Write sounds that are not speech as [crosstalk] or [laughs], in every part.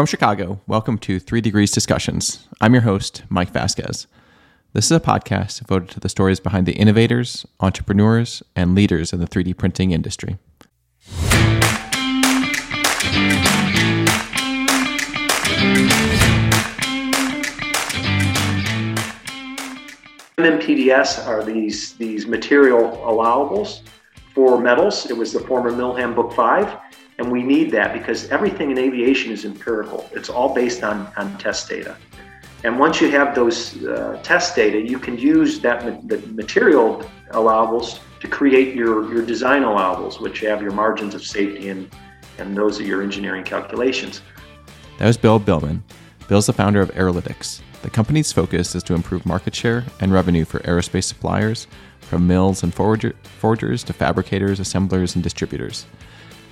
From Chicago, welcome to Three Degrees Discussions. I'm your host, Mike Vasquez. This is a podcast devoted to the stories behind the innovators, entrepreneurs, and leaders in the 3D printing industry. MMPDS are these, these material allowables for metals. It was the former Mill Book 5 and we need that because everything in aviation is empirical. It's all based on, on test data. And once you have those uh, test data, you can use that the material allowables to create your, your design allowables, which have your margins of safety and, and those are your engineering calculations. That was Bill Billman. Bill's the founder of Aerolytics. The company's focus is to improve market share and revenue for aerospace suppliers, from mills and forger, forgers to fabricators, assemblers, and distributors.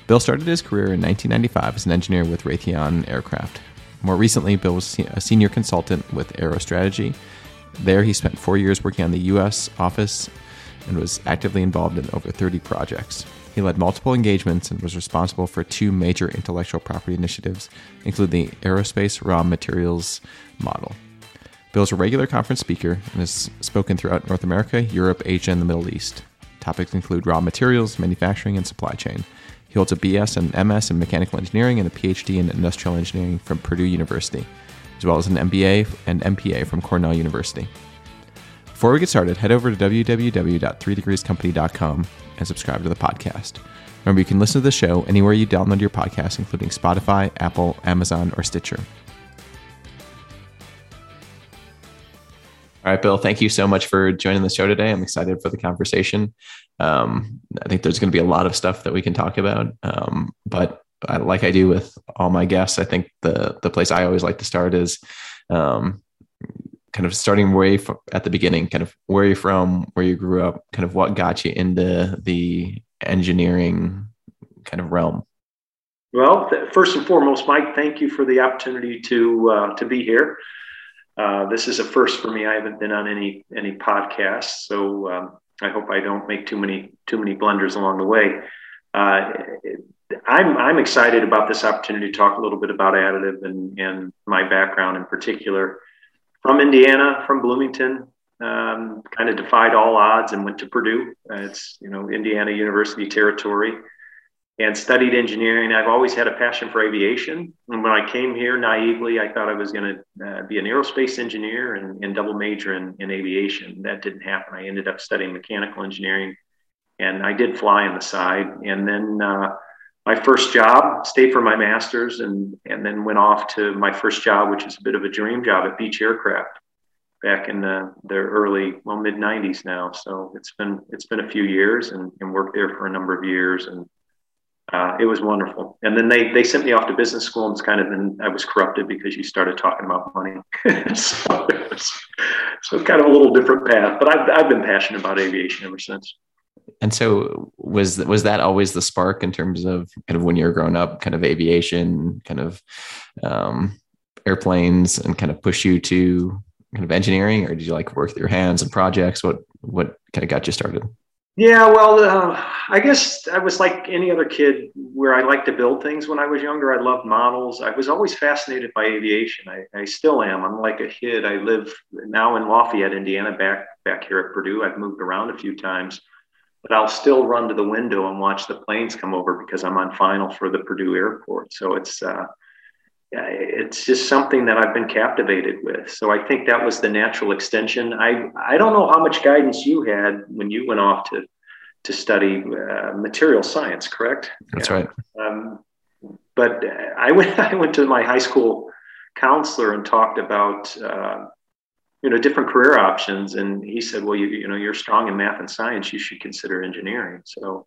Bill started his career in 1995 as an engineer with Raytheon Aircraft. More recently, Bill was a senior consultant with AeroStrategy. There, he spent four years working on the U.S. office and was actively involved in over 30 projects. He led multiple engagements and was responsible for two major intellectual property initiatives, including the Aerospace Raw Materials Model. Bill is a regular conference speaker and has spoken throughout North America, Europe, Asia, and the Middle East. Topics include raw materials, manufacturing, and supply chain. He holds a BS and MS in mechanical engineering and a PhD in industrial engineering from Purdue University, as well as an MBA and MPA from Cornell University. Before we get started, head over to www.3degreescompany.com and subscribe to the podcast. Remember, you can listen to the show anywhere you download your podcast, including Spotify, Apple, Amazon, or Stitcher. All right, Bill, thank you so much for joining the show today. I'm excited for the conversation. Um, I think there's going to be a lot of stuff that we can talk about. Um, but I, like I do with all my guests, I think the the place I always like to start is um, kind of starting way at the beginning, kind of where you're from, where you grew up, kind of what got you into the engineering kind of realm. Well, first and foremost, Mike, thank you for the opportunity to uh, to be here. Uh, this is a first for me. I haven't been on any any podcasts, so um, I hope I don't make too many too many blunders along the way. Uh, I'm I'm excited about this opportunity to talk a little bit about additive and and my background in particular. From Indiana, from Bloomington, um, kind of defied all odds and went to Purdue. Uh, it's you know Indiana University territory and studied engineering. I've always had a passion for aviation. And when I came here naively, I thought I was going to uh, be an aerospace engineer and, and double major in, in, aviation. That didn't happen. I ended up studying mechanical engineering and I did fly on the side. And then uh, my first job, stayed for my master's and, and then went off to my first job, which is a bit of a dream job at Beech Aircraft back in the, the early, well, mid 90s now. So it's been, it's been a few years and, and worked there for a number of years and uh, it was wonderful. And then they they sent me off to business school, and it's kind of then I was corrupted because you started talking about money. [laughs] so, was, so kind of a little different path. But I've I've been passionate about aviation ever since. And so was was that always the spark in terms of kind of when you were growing up, kind of aviation, kind of um, airplanes, and kind of push you to kind of engineering, or did you like work with your hands and projects? What what kind of got you started? Yeah, well, uh, I guess I was like any other kid where I liked to build things when I was younger. I loved models. I was always fascinated by aviation. I, I still am. I'm like a kid. I live now in Lafayette, Indiana, back back here at Purdue. I've moved around a few times, but I'll still run to the window and watch the planes come over because I'm on final for the Purdue airport. So it's uh, it's just something that I've been captivated with. So I think that was the natural extension. I I don't know how much guidance you had when you went off to to study uh, material science, correct? That's right. Um, but I [laughs] went I went to my high school counselor and talked about uh, you know different career options, and he said, "Well, you you know you're strong in math and science. You should consider engineering." So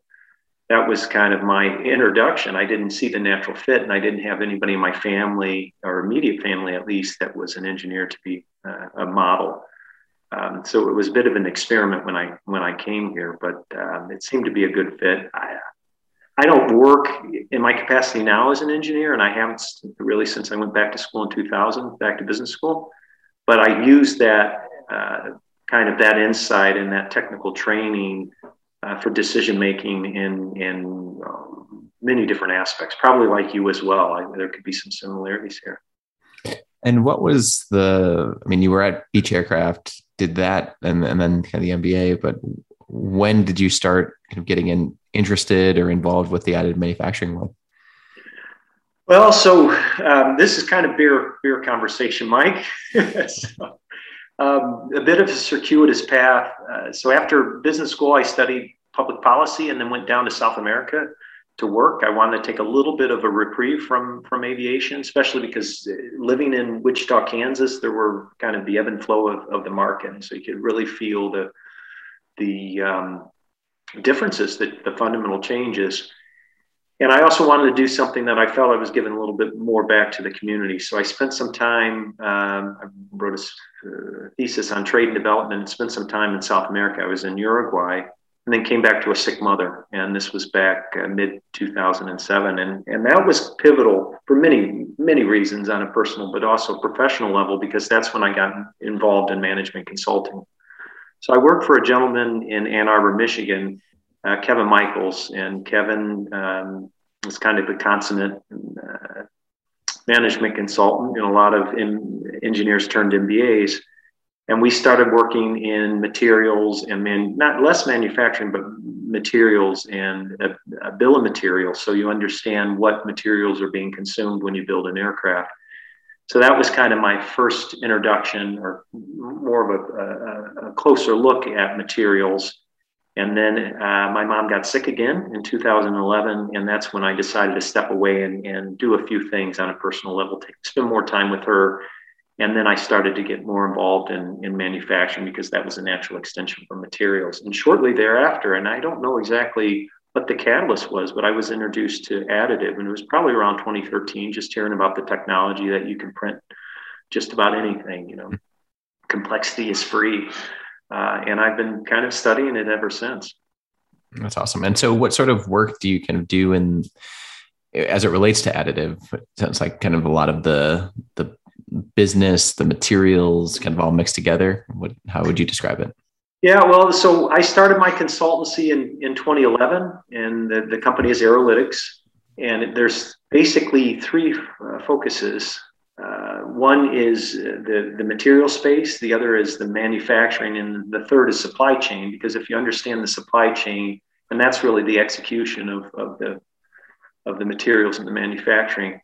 that was kind of my introduction. I didn't see the natural fit, and I didn't have anybody in my family or immediate family, at least, that was an engineer to be uh, a model. Um, so it was a bit of an experiment when I when I came here, but um, it seemed to be a good fit. I, I don't work in my capacity now as an engineer, and I haven't really since I went back to school in 2000, back to business school. But I use that uh, kind of that insight and that technical training uh, for decision making in in um, many different aspects. Probably like you as well. I, there could be some similarities here. And what was the? I mean, you were at Beech Aircraft, did that, and and then kind of the MBA. But when did you start kind of getting in interested or involved with the additive manufacturing world? Well, so um, this is kind of beer beer conversation, Mike. [laughs] so, um, a bit of a circuitous path. Uh, so after business school, I studied public policy and then went down to South America to work. I wanted to take a little bit of a reprieve from from aviation, especially because uh, living in Wichita, Kansas, there were kind of the ebb and flow of, of the market, and so you could really feel the the um, differences, that the fundamental changes. And I also wanted to do something that I felt I was giving a little bit more back to the community. So I spent some time. Um, I wrote a uh, thesis on trade and development. and Spent some time in South America. I was in Uruguay and then came back to a sick mother. And this was back uh, mid 2007. And, and that was pivotal for many, many reasons on a personal, but also professional level, because that's when I got involved in management consulting. So I worked for a gentleman in Ann Arbor, Michigan, uh, Kevin Michaels. And Kevin um, was kind of a consummate uh, management consultant. and a lot of in, engineers turned MBAs and we started working in materials and man, not less manufacturing, but materials and a, a, bill of materials. So you understand what materials are being consumed when you build an aircraft. So that was kind of my first introduction, or more of a, a, a closer look at materials. And then uh, my mom got sick again in 2011, and that's when I decided to step away and, and do a few things on a personal level, take, spend more time with her and then I started to get more involved in, in manufacturing because that was a natural extension for materials. And shortly thereafter, and I don't know exactly what the catalyst was, but I was introduced to additive, and it was probably around 2013, just hearing about the technology that you can print just about anything. You know, complexity is free, uh, and I've been kind of studying it ever since. That's awesome. And so, what sort of work do you kind of do in as it relates to additive? It sounds like kind of a lot of the the business, the materials, kind of all mixed together? What, how would you describe it? Yeah, well, so I started my consultancy in, in 2011, and the, the company is Aerolytics. And there's basically three uh, focuses. Uh, one is the, the material space, the other is the manufacturing, and the third is supply chain. Because if you understand the supply chain, and that's really the execution of, of the of the materials and the manufacturing.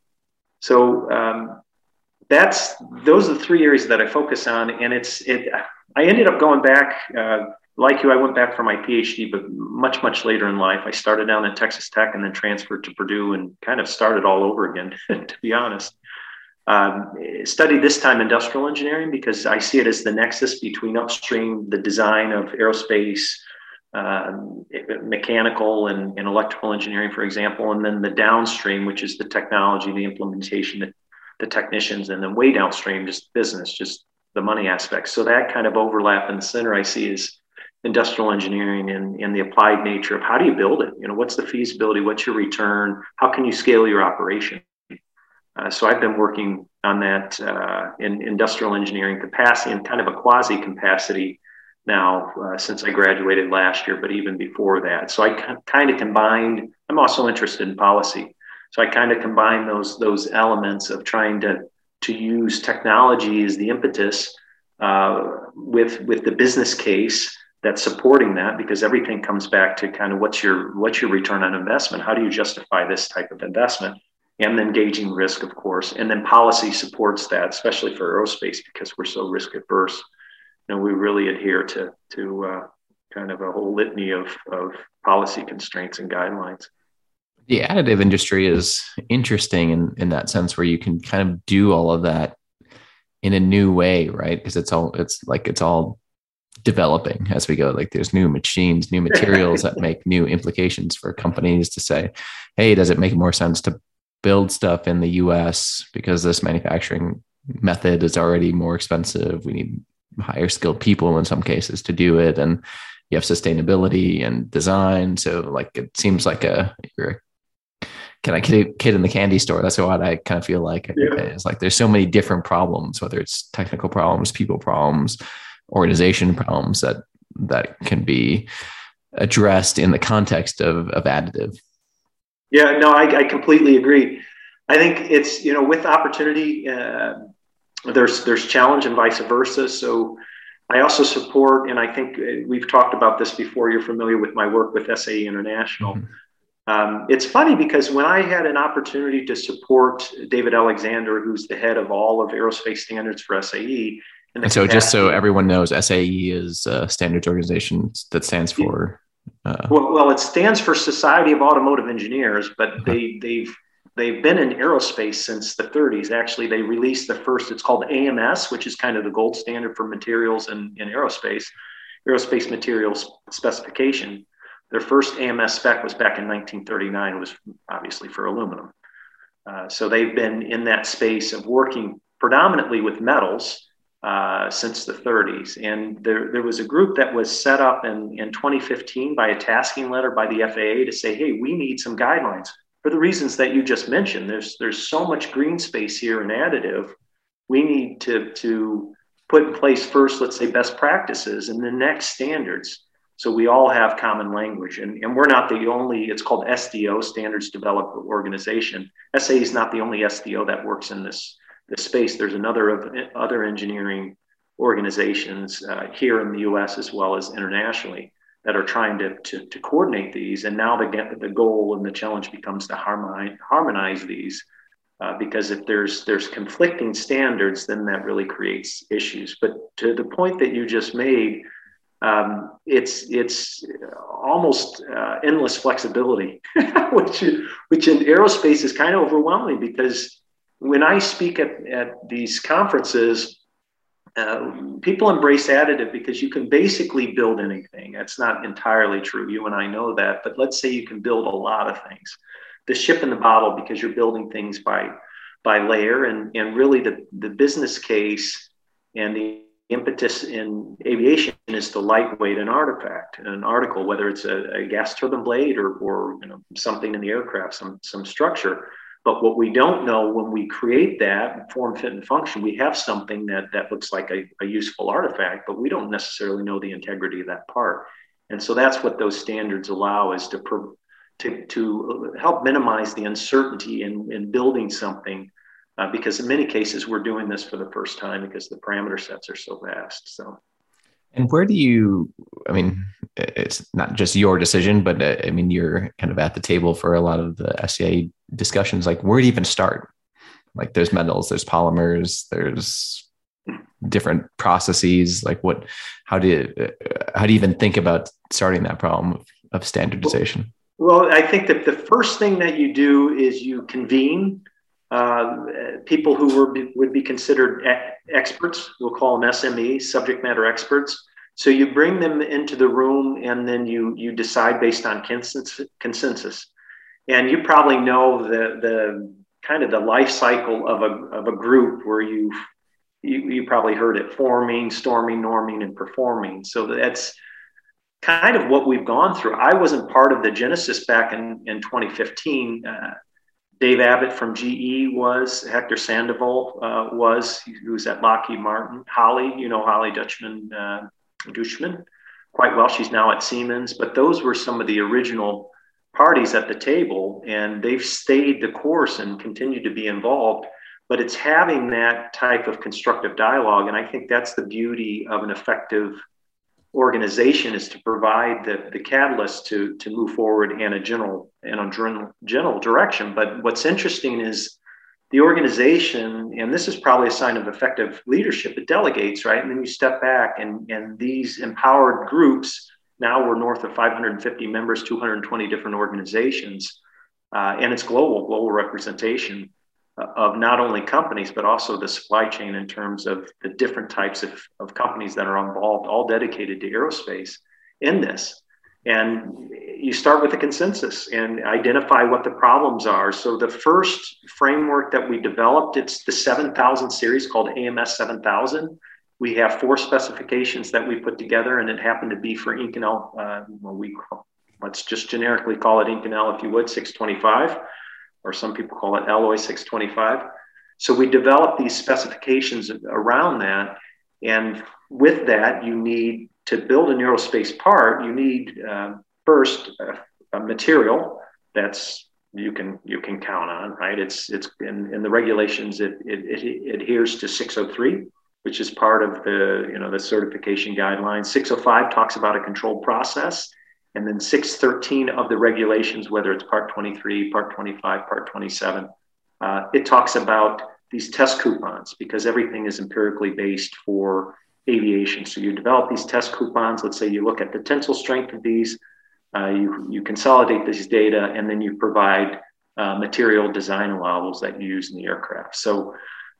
So um, that's those are the three areas that I focus on, and it's it. I ended up going back, uh, like you. I went back for my PhD, but much much later in life. I started down at Texas Tech and then transferred to Purdue and kind of started all over again. [laughs] to be honest, um, this time industrial engineering because I see it as the nexus between upstream, the design of aerospace. Uh, mechanical and, and electrical engineering, for example, and then the downstream, which is the technology, the implementation, the the technicians, and then way downstream, just business, just the money aspects. So that kind of overlap in the center I see is industrial engineering and, and the applied nature of how do you build it? You know, what's the feasibility? What's your return? How can you scale your operation? Uh, so I've been working on that uh, in industrial engineering capacity and kind of a quasi capacity now uh, since I graduated last year, but even before that. So I kind of combined. I'm also interested in policy. So I kind of combine those those elements of trying to to use technology as the impetus uh, with with the business case that's supporting that because everything comes back to kind of what's your what's your return on investment how do you justify this type of investment and then gauging risk of course. And then policy supports that especially for aerospace because we're so risk averse. You know we really adhere to to uh, kind of a whole litany of of policy constraints and guidelines. The additive industry is interesting in, in that sense where you can kind of do all of that in a new way right? Because it's all it's like it's all developing as we go. Like there's new machines new [laughs] materials that make new implications for companies to say hey does it make more sense to build stuff in the us because this manufacturing method is already more expensive we need higher skilled people in some cases to do it and you have sustainability and design so like it seems like a you're can I kid, kid in the candy store? That's what I kind of feel like. Yeah. It's like there's so many different problems, whether it's technical problems, people problems, organization problems that that can be addressed in the context of, of additive. Yeah, no, I, I completely agree. I think it's you know with opportunity, uh, there's there's challenge and vice versa. So I also support, and I think uh, we've talked about this before. You're familiar with my work with SAE International. Mm-hmm. Um, it's funny because when I had an opportunity to support David Alexander, who's the head of all of aerospace standards for SAE, and, and so capacity, just so everyone knows, SAE is a standards organization that stands for. Uh, well, well, it stands for Society of Automotive Engineers, but uh-huh. they they've they've been in aerospace since the 30s. Actually, they released the first. It's called AMS, which is kind of the gold standard for materials in, in aerospace, aerospace materials specification their first AMS spec was back in 1939. It was obviously for aluminum. Uh, so they've been in that space of working predominantly with metals uh, since the 30s. And there, there was a group that was set up in, in 2015 by a tasking letter by the FAA to say, hey, we need some guidelines for the reasons that you just mentioned. There's, there's so much green space here in additive. We need to, to put in place first, let's say, best practices and the next standards so we all have common language, and, and we're not the only, it's called SDO, Standards Development Organization. SAE is not the only SDO that works in this, this space. There's another of other engineering organizations uh, here in the US as well as internationally that are trying to, to, to coordinate these. And now the, the goal and the challenge becomes to harmonize, harmonize these. Uh, because if there's there's conflicting standards, then that really creates issues. But to the point that you just made, um, it's it's almost uh, endless flexibility, [laughs] which which in aerospace is kind of overwhelming because when I speak at, at these conferences, uh, people embrace additive because you can basically build anything. That's not entirely true. You and I know that, but let's say you can build a lot of things. The ship in the bottle because you're building things by by layer, and and really the the business case and the impetus in aviation is to lightweight an artifact, an article, whether it's a, a gas turbine blade or, or you know, something in the aircraft, some, some structure. But what we don't know when we create that form, fit, and function, we have something that, that looks like a, a useful artifact, but we don't necessarily know the integrity of that part. And so that's what those standards allow is to, to, to help minimize the uncertainty in, in building something uh, because in many cases we're doing this for the first time because the parameter sets are so vast. So, and where do you? I mean, it's not just your decision, but uh, I mean, you're kind of at the table for a lot of the SCA discussions. Like, where do you even start? Like, there's metals, there's polymers, there's different processes. Like, what? How do you? Uh, how do you even think about starting that problem of, of standardization? Well, I think that the first thing that you do is you convene uh, people who were, would be considered experts, we'll call them SME, subject matter experts. So you bring them into the room and then you, you decide based on consensus, consensus. And you probably know the, the kind of the life cycle of a, of a group where you, you, you probably heard it forming, storming, norming, and performing. So that's kind of what we've gone through. I wasn't part of the genesis back in, in 2015. Uh, Dave Abbott from GE was, Hector Sandoval uh, was, who was at Lockheed Martin. Holly, you know Holly Dutchman, uh, Dushman quite well. She's now at Siemens, but those were some of the original parties at the table, and they've stayed the course and continue to be involved. But it's having that type of constructive dialogue, and I think that's the beauty of an effective organization is to provide the, the catalyst to, to move forward in a general in a general, general direction. But what's interesting is the organization, and this is probably a sign of effective leadership, it delegates, right? And then you step back and, and these empowered groups, now we're north of 550 members, 220 different organizations, uh, and it's global, global representation of not only companies but also the supply chain in terms of the different types of, of companies that are involved all dedicated to aerospace in this and you start with a consensus and identify what the problems are so the first framework that we developed it's the 7000 series called ams 7000 we have four specifications that we put together and it happened to be for inconel uh, well, we let's just generically call it inconel if you would 625 or some people call it alloy 625. So we developed these specifications around that. And with that, you need to build an aerospace part, you need uh, first a, a material that's you can you can count on, right? It's it's in, in the regulations it, it, it adheres to 603, which is part of the you know the certification guidelines. 605 talks about a controlled process, and then 613 of the regulations, whether it's Part 23, Part 25, Part 27, uh, it talks about these test coupons because everything is empirically based for aviation. So you develop these test coupons. Let's say you look at the tensile strength of these, uh, you, you consolidate these data, and then you provide uh, material design allowables that you use in the aircraft. So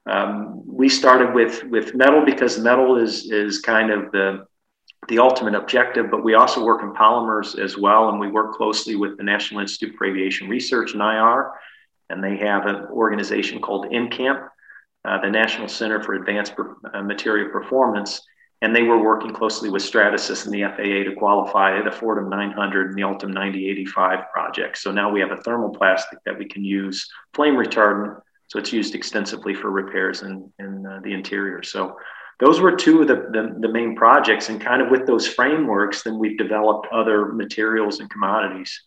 um, we started with with metal because metal is is kind of the the ultimate objective, but we also work in polymers as well, and we work closely with the National Institute for Aviation Research, NIAR, and they have an organization called NCAMP, uh, the National Center for Advanced uh, Material Performance, and they were working closely with Stratasys and the FAA to qualify the Fortus 900 and the Ultem 9085 projects. So now we have a thermoplastic that we can use flame retardant, so it's used extensively for repairs in, in uh, the interior. So those were two of the, the, the, main projects, and kind of with those frameworks, then we've developed other materials and commodities.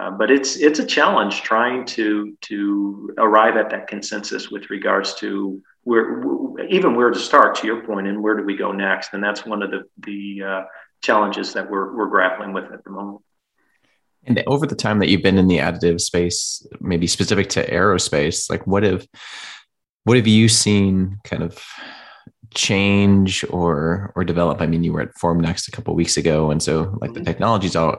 Uh, but it's it's a challenge trying to to arrive at that consensus with regards to where even where to start to your point and where do we go next? And that's one of the the uh, challenges that we're we're grappling with at the moment. And over the time that you've been in the additive space maybe specific to aerospace like what have what have you seen kind of change or or develop i mean you were at formnext a couple weeks ago and so like the mm-hmm. technology's all,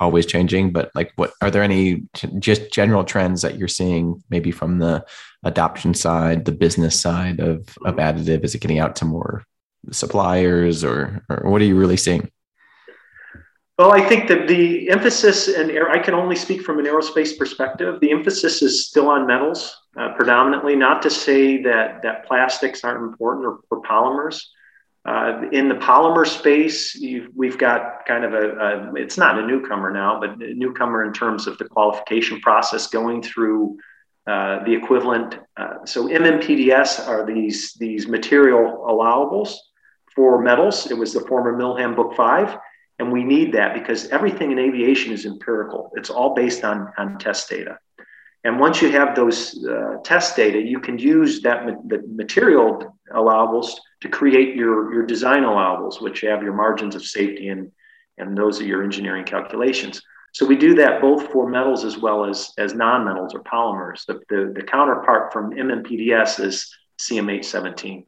always changing but like what are there any just general trends that you're seeing maybe from the adoption side the business side of of mm-hmm. additive is it getting out to more suppliers or or what are you really seeing well, I think that the emphasis, and I can only speak from an aerospace perspective, the emphasis is still on metals uh, predominantly. Not to say that, that plastics aren't important or, or polymers. Uh, in the polymer space, we've got kind of a, a, it's not a newcomer now, but a newcomer in terms of the qualification process going through uh, the equivalent. Uh, so MMPDS are these, these material allowables for metals. It was the former Mill Book 5 and we need that because everything in aviation is empirical. It's all based on, on test data. And once you have those uh, test data, you can use that ma- the material allowables to create your, your design allowables, which have your margins of safety and, and those are your engineering calculations. So we do that both for metals as well as, as non-metals or polymers. The, the, the counterpart from MMPDS is CMH 17.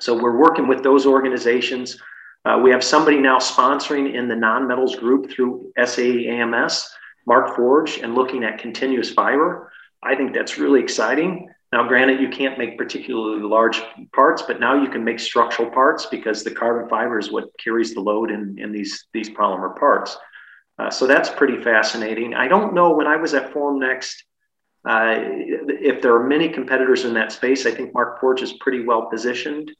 So we're working with those organizations uh, we have somebody now sponsoring in the non-metals group through SAE-AMS, Markforged, and looking at continuous fiber. I think that's really exciting. Now, granted, you can't make particularly large parts, but now you can make structural parts because the carbon fiber is what carries the load in, in these, these polymer parts. Uh, so that's pretty fascinating. I don't know when I was at Formnext, uh, if there are many competitors in that space. I think Markforged is pretty well positioned.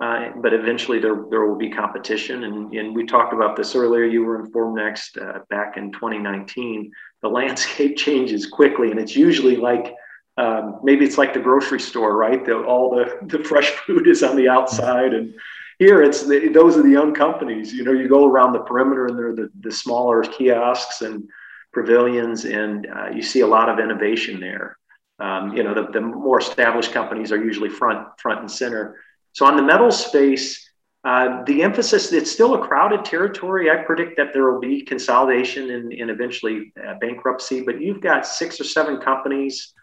Uh, but eventually there, there will be competition. And, and we talked about this earlier. You were in Formnext uh, back in 2019. The landscape [laughs] changes quickly, and it's usually like um, maybe it's like the grocery store, right? The, all the, the fresh [laughs] food is on the outside. And here it's the, those are the young companies. You know, you go around the perimeter and they're the, the smaller kiosks and pavilions, and uh, you see a lot of innovation there. Um, you know, the, the more established companies are usually front front and center so on the metal space, uh, the emphasis, it's still a crowded territory. I predict that there will be consolidation and, and eventually uh, bankruptcy, but you've got six or seven companies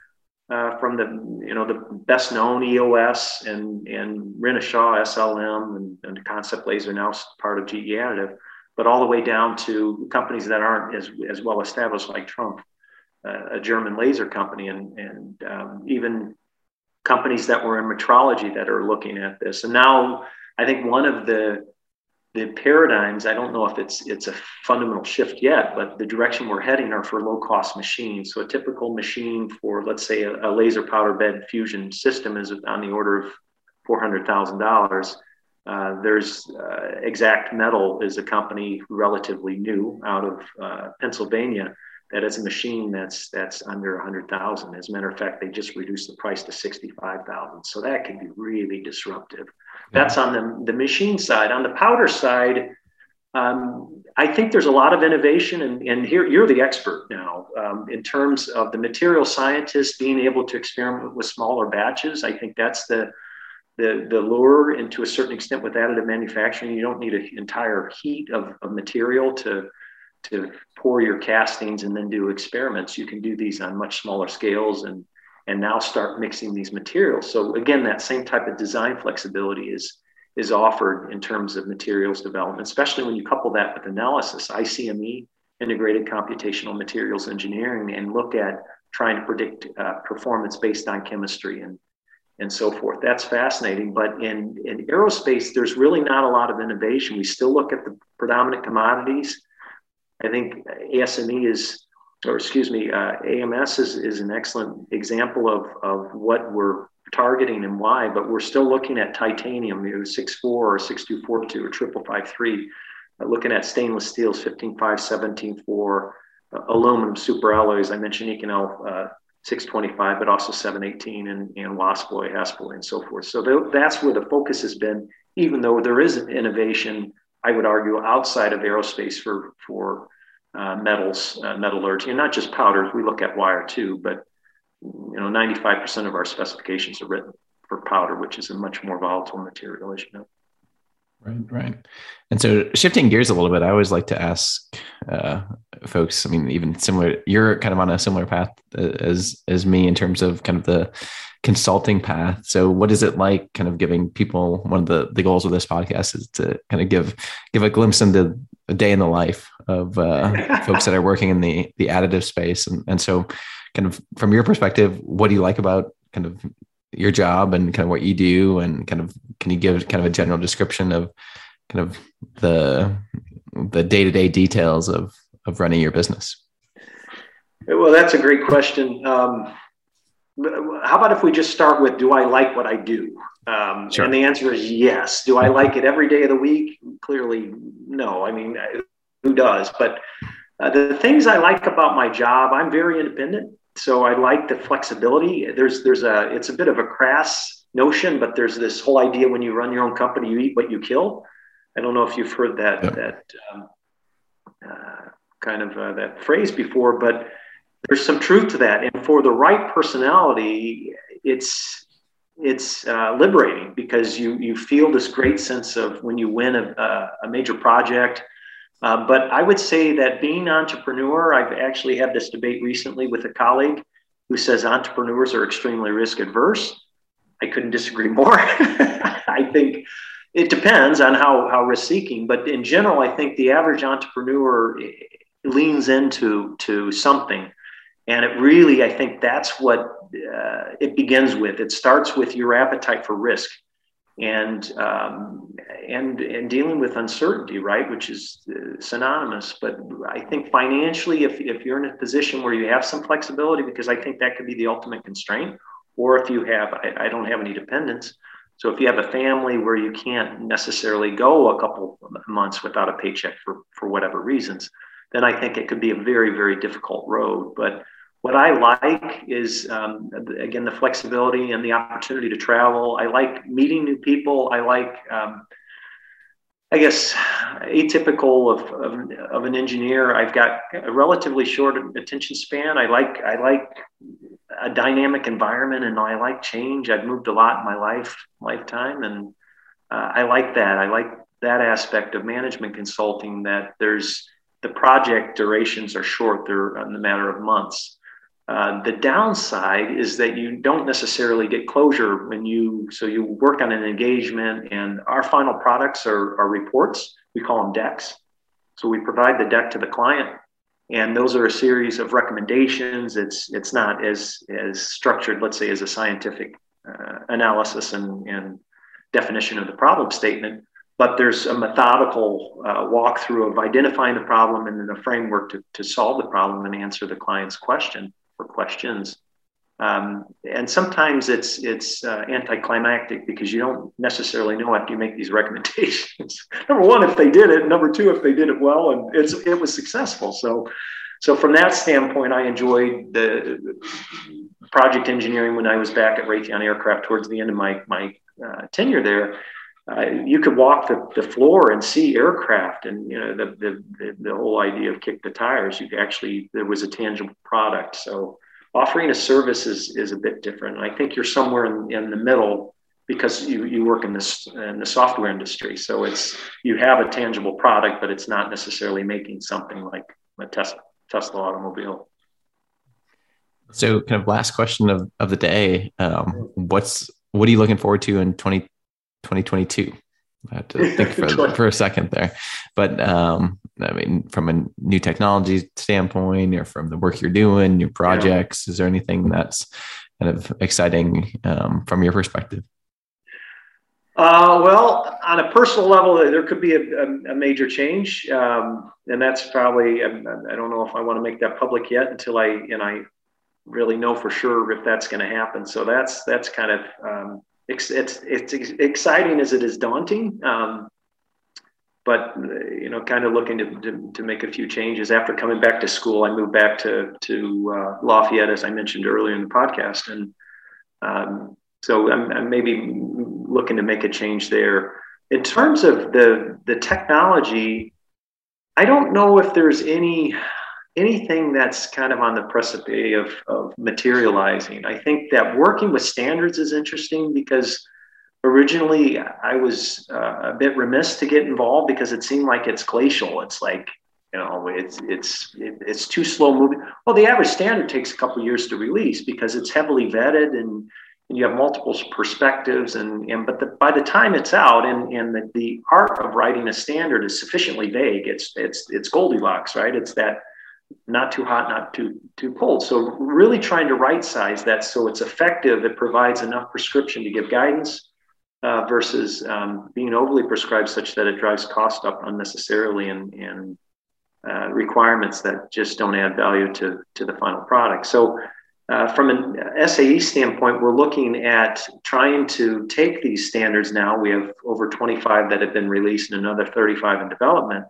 uh, from the, you know, the best known EOS and, and Renishaw, SLM, and, and Concept Laser now part of GE Additive, but all the way down to companies that aren't as, as well established like Trumpf, uh, a German laser company, and, and um, even companies that were in metrology that are looking at this. And now I think one of the the paradigms, I don't know if it's it's a fundamental shift yet, but the direction we're heading are for low cost machines. So a typical machine for let's say a, a laser powder bed fusion system is on the order of four hundred thousand dollars. Uh, there's uh, Xact Metal is a company relatively new out of uh, Pennsylvania that is a machine that's that's under 100,000. As a matter of fact, they just reduced the price to 65,000. So that can be really disruptive. Yeah. That's on the, the machine side. On the powder side, Um, I think there's a lot of innovation, and, and here you're the expert now um, in terms of the material scientists being able to experiment with smaller batches. I think that's the the, the lure, and to a certain extent, with additive manufacturing, you don't need an entire heat of, of material to to pour your castings and then do experiments. You can do these on much smaller scales and and now start mixing these materials. So again, that same type of design flexibility is is offered in terms of materials development, especially when you couple that with analysis, ICME, integrated computational materials engineering, and look at trying to predict uh, performance based on chemistry and and so forth. That's fascinating. But in, in aerospace, there's really not a lot of innovation. We still look at the predominant commodities. I think ASME is, or excuse me, uh, AMS is, is an excellent example of, of what we're targeting and why, but we're still looking at titanium, you know, 6.4 or 6242 or 5553, uh, looking at stainless steels, 15.5, 17.4, uh, aluminum super alloys. I mentioned Inconel uh, 625, but also 718 and, and Waspaloy, Haspaloy, and so forth. So th- that's where the focus has been, even though there is innovation, I would argue, outside of aerospace for, for uh, metals, uh, metallurgy, and not just powders. We look at wire too, but you know, 95% of our specifications are written for powder, which is a much more volatile material, as you know. Right, right. And so shifting gears a little bit, I always like to ask uh, folks, I mean, even similar, you're kind of on a similar path as, as me in terms of kind of the consulting path. So what is it like kind of giving people, one of the, the goals of this podcast is to kind of give, give a glimpse into a day in the life of uh, [laughs] folks that are working in the, the additive space. And, and so kind of from your perspective, what do you like about kind of your job and kind of what you do and kind of can you give kind of a general description of kind of the the day-to-day details of of running your business well that's a great question um, how about if we just start with do i like what i do um, sure. and the answer is yes do i like it every day of the week clearly no i mean who does but uh, the things i like about my job i'm very independent so I like the flexibility. There's there's a it's a bit of a crass notion, but there's this whole idea when you run your own company, you eat what you kill. I don't know if you've heard that that um, uh, kind of uh, that phrase before, but there's some truth to that. And for the right personality, it's it's uh, liberating because you you feel this great sense of when you win a, a major project uh, but I would say that being an entrepreneur, I've actually had this debate recently with a colleague who says entrepreneurs are extremely risk adverse. I couldn't disagree [laughs] more. I think it depends on how, how risk seeking, but in general, I think the average entrepreneur leans into to something. And it really, I think that's what uh, it begins with. It starts with your appetite for risk and um, and and dealing with uncertainty, right, which is uh, synonymous. But I think financially, if if you're in a position where you have some flexibility, because I think that could be the ultimate constraint, or if you have, I, I don't have any dependents. So if you have a family where you can't necessarily go a couple months without a paycheck for for whatever reasons, then I think it could be a very very difficult road. But what I like is, um, again, the flexibility and the opportunity to travel. I like meeting new people. I like, um, I guess, atypical of, of, of, an engineer. I've got a relatively short attention span. I like, I like a dynamic environment and I like change. I've moved a lot in my life lifetime, and uh, I like that. I like that aspect of management consulting. That there's the project durations are short; they're in the matter of months. Uh, the downside is that you don't necessarily get closure when you so you work on an engagement and our final products are, are reports. We call them decks. So we provide the deck to the client and those are a series of recommendations. It's it's not as as structured let's say as a scientific uh, analysis and, and definition of the problem statement but there's a methodical uh, walkthrough of identifying the problem and then a framework to, to solve the problem and answer the client's question or questions. Um, and sometimes it's it's uh, anticlimactic because you don't necessarily know after you make these [laughs] recommendations. number one, if they did it. Number two, if they did it well, and it's it was successful. So, so from that standpoint, I enjoyed the project engineering when I was back at Raytheon Aircraft towards the end of my my uh, tenure there. Uh, you could walk the, the floor and see aircraft and you know the, the, the, whole idea of kick the tires. You actually there was a tangible product. So offering a service is, is a bit different. And i think you're somewhere in, in the middle because you, you work in this in the software industry. So it's you have a tangible product but it's not necessarily making something like a tesla, tesla automobile. So kind of last question of, of the day um, what's what are you looking forward to in 20, 2022. I have to [laughs] think for, for a second there. But um, I mean, from a new technology standpoint or from the work you're doing, your projects, yeah. is there anything that's kind of exciting um, from your perspective? Uh, well, on a personal level, there could be a, a, a major change, um, and that's probably I, I, don't know if I want to make that public yet until I and I really know for sure if that's going to happen. So that's that's kind of um, it's, it's, exciting as it is daunting. Um, but you know, kind of looking to, to, to, make a few changes. After coming back to school, I moved back to to uh, Lafayette, as I mentioned earlier in the podcast, and um, so I'm, I'm, maybe looking to make a change there. In terms of the the technology, I don't know if there's any anything that's kind of on the precipice of, of materializing. I think that working with standards is interesting because originally I was uh, a bit remiss to get involved because it seemed like it's glacial. It's like, you know, it's it's it's too slow moving. Well, the average standard takes a couple years to release because it's heavily vetted and, and you have multiple perspectives and, and but the, by the time it's out and, and the, the art of writing a standard is sufficiently vague. It's it's it's Goldilocks, right? It's that not too hot, not too too cold. So really trying to right size that so it's effective. It provides enough prescription to give guidance uh, versus um, being overly prescribed such that it drives cost up unnecessarily and, and uh, requirements that just don't add value to to the final product. So. Uh, from an SAE standpoint, we're looking at trying to take these standards now. We have over 25 that have been released and another 35 in development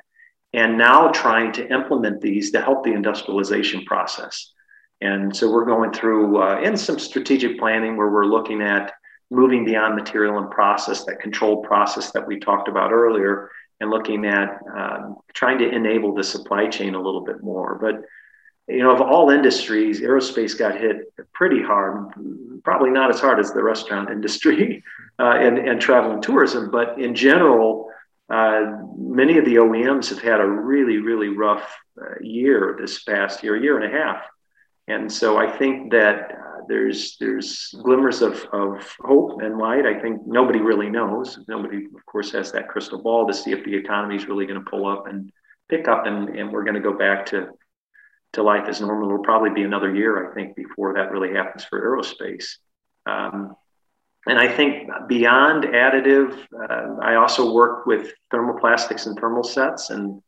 and now trying to implement these to help the industrialization process. And so we're going through uh, in some strategic planning where we're looking at moving beyond material and process, that controlled process that we talked about earlier, and looking at um, trying to enable the supply chain a little bit more. But you know, of all industries, aerospace got hit pretty hard. Probably not as hard as the restaurant [laughs] industry uh, and, and travel and tourism, but in general, uh, many of the OEMs have had a really, really rough uh, year this past year, year and a half. And so I think that uh, there's there's glimmers of, of hope and light. I think nobody really knows. Nobody, of course, has that crystal ball to see if the economy is really going to pull up and pick up, and, and we're going to go back to to life as normal. It'll probably be another year, I think, before that really happens for aerospace. Um, and I think beyond additive, uh, I also work with thermoplastics and thermosets, and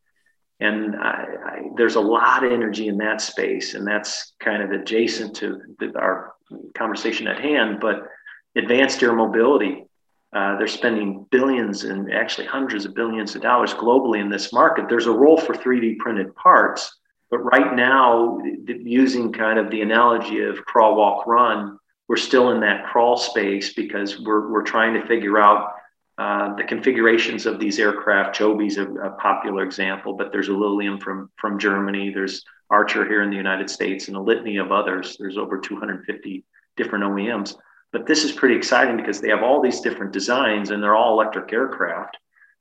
and I, I, there's a lot of energy in that space, and that's kind of adjacent to the, our conversation at hand. But advanced air mobility, uh, they're spending billions and actually hundreds of billions of dollars globally in this market. There's a role for 3D printed parts, but right now, using kind of the analogy of crawl, walk, run we're still in that crawl space because we're, we're trying to figure out uh, the configurations of these aircraft. Joby's a, a, popular example, but there's a Lilium from, from Germany. There's Archer here in the United States and a litany of others. There's over 250 different OEMs. But this is pretty exciting because they have all these different designs and they're all electric aircraft.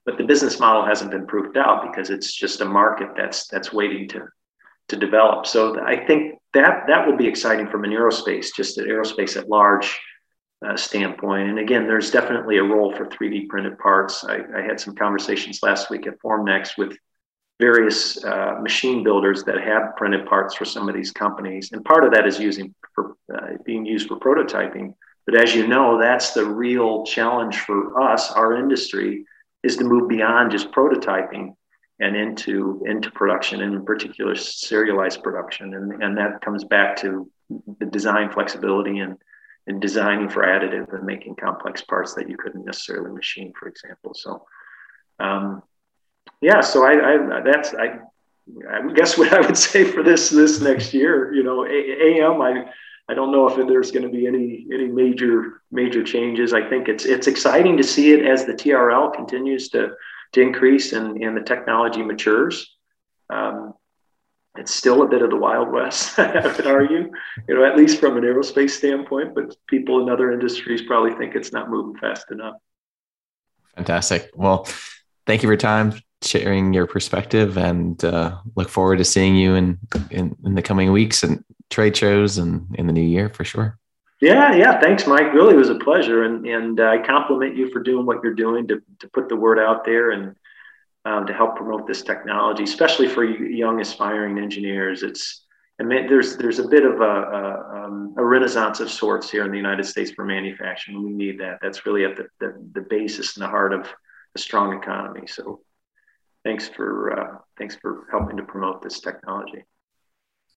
But the business model hasn't been proved out because it's just a market that's that's waiting to to develop. So I think that that will be exciting from an aerospace, just an aerospace at large uh, standpoint. And again, there's definitely a role for 3D printed parts. I, I had some conversations last week at Formnext with various uh, machine builders that have printed parts for some of these companies, and part of that is using for uh, being used for prototyping. But as you know, that's the real challenge for us, our industry, is to move beyond just prototyping and into into production, and in particular serialized production, and and that comes back to the design flexibility and and designing for additive and making complex parts that you couldn't necessarily machine, for example. So, um, yeah, so I, I that's I I guess what I would say for this this next year, you know, AM, I I don't know if there's going to be any any major major changes. I think it's it's exciting to see it as the TRL continues to to increase and, and the technology matures. Um, it's still a bit of the wild west, [laughs] I would argue, you know, at least from an aerospace standpoint. But people in other industries probably think it's not moving fast enough. Fantastic. Well, thank you for your time, sharing your perspective, and uh, look forward to seeing you in, in in the coming weeks and trade shows and in the new year for sure. Yeah, yeah. Thanks, Mike. Really, was a pleasure, and and uh, I compliment you for doing what you're doing to to put the word out there and um, to help promote this technology, especially for young aspiring engineers. It's and there's there's a bit of a, a, um, a, renaissance of sorts here in the United States for manufacturing. We need that. That's really at the, the, the basis and the heart of a strong economy. So, thanks for uh, thanks for helping to promote this technology.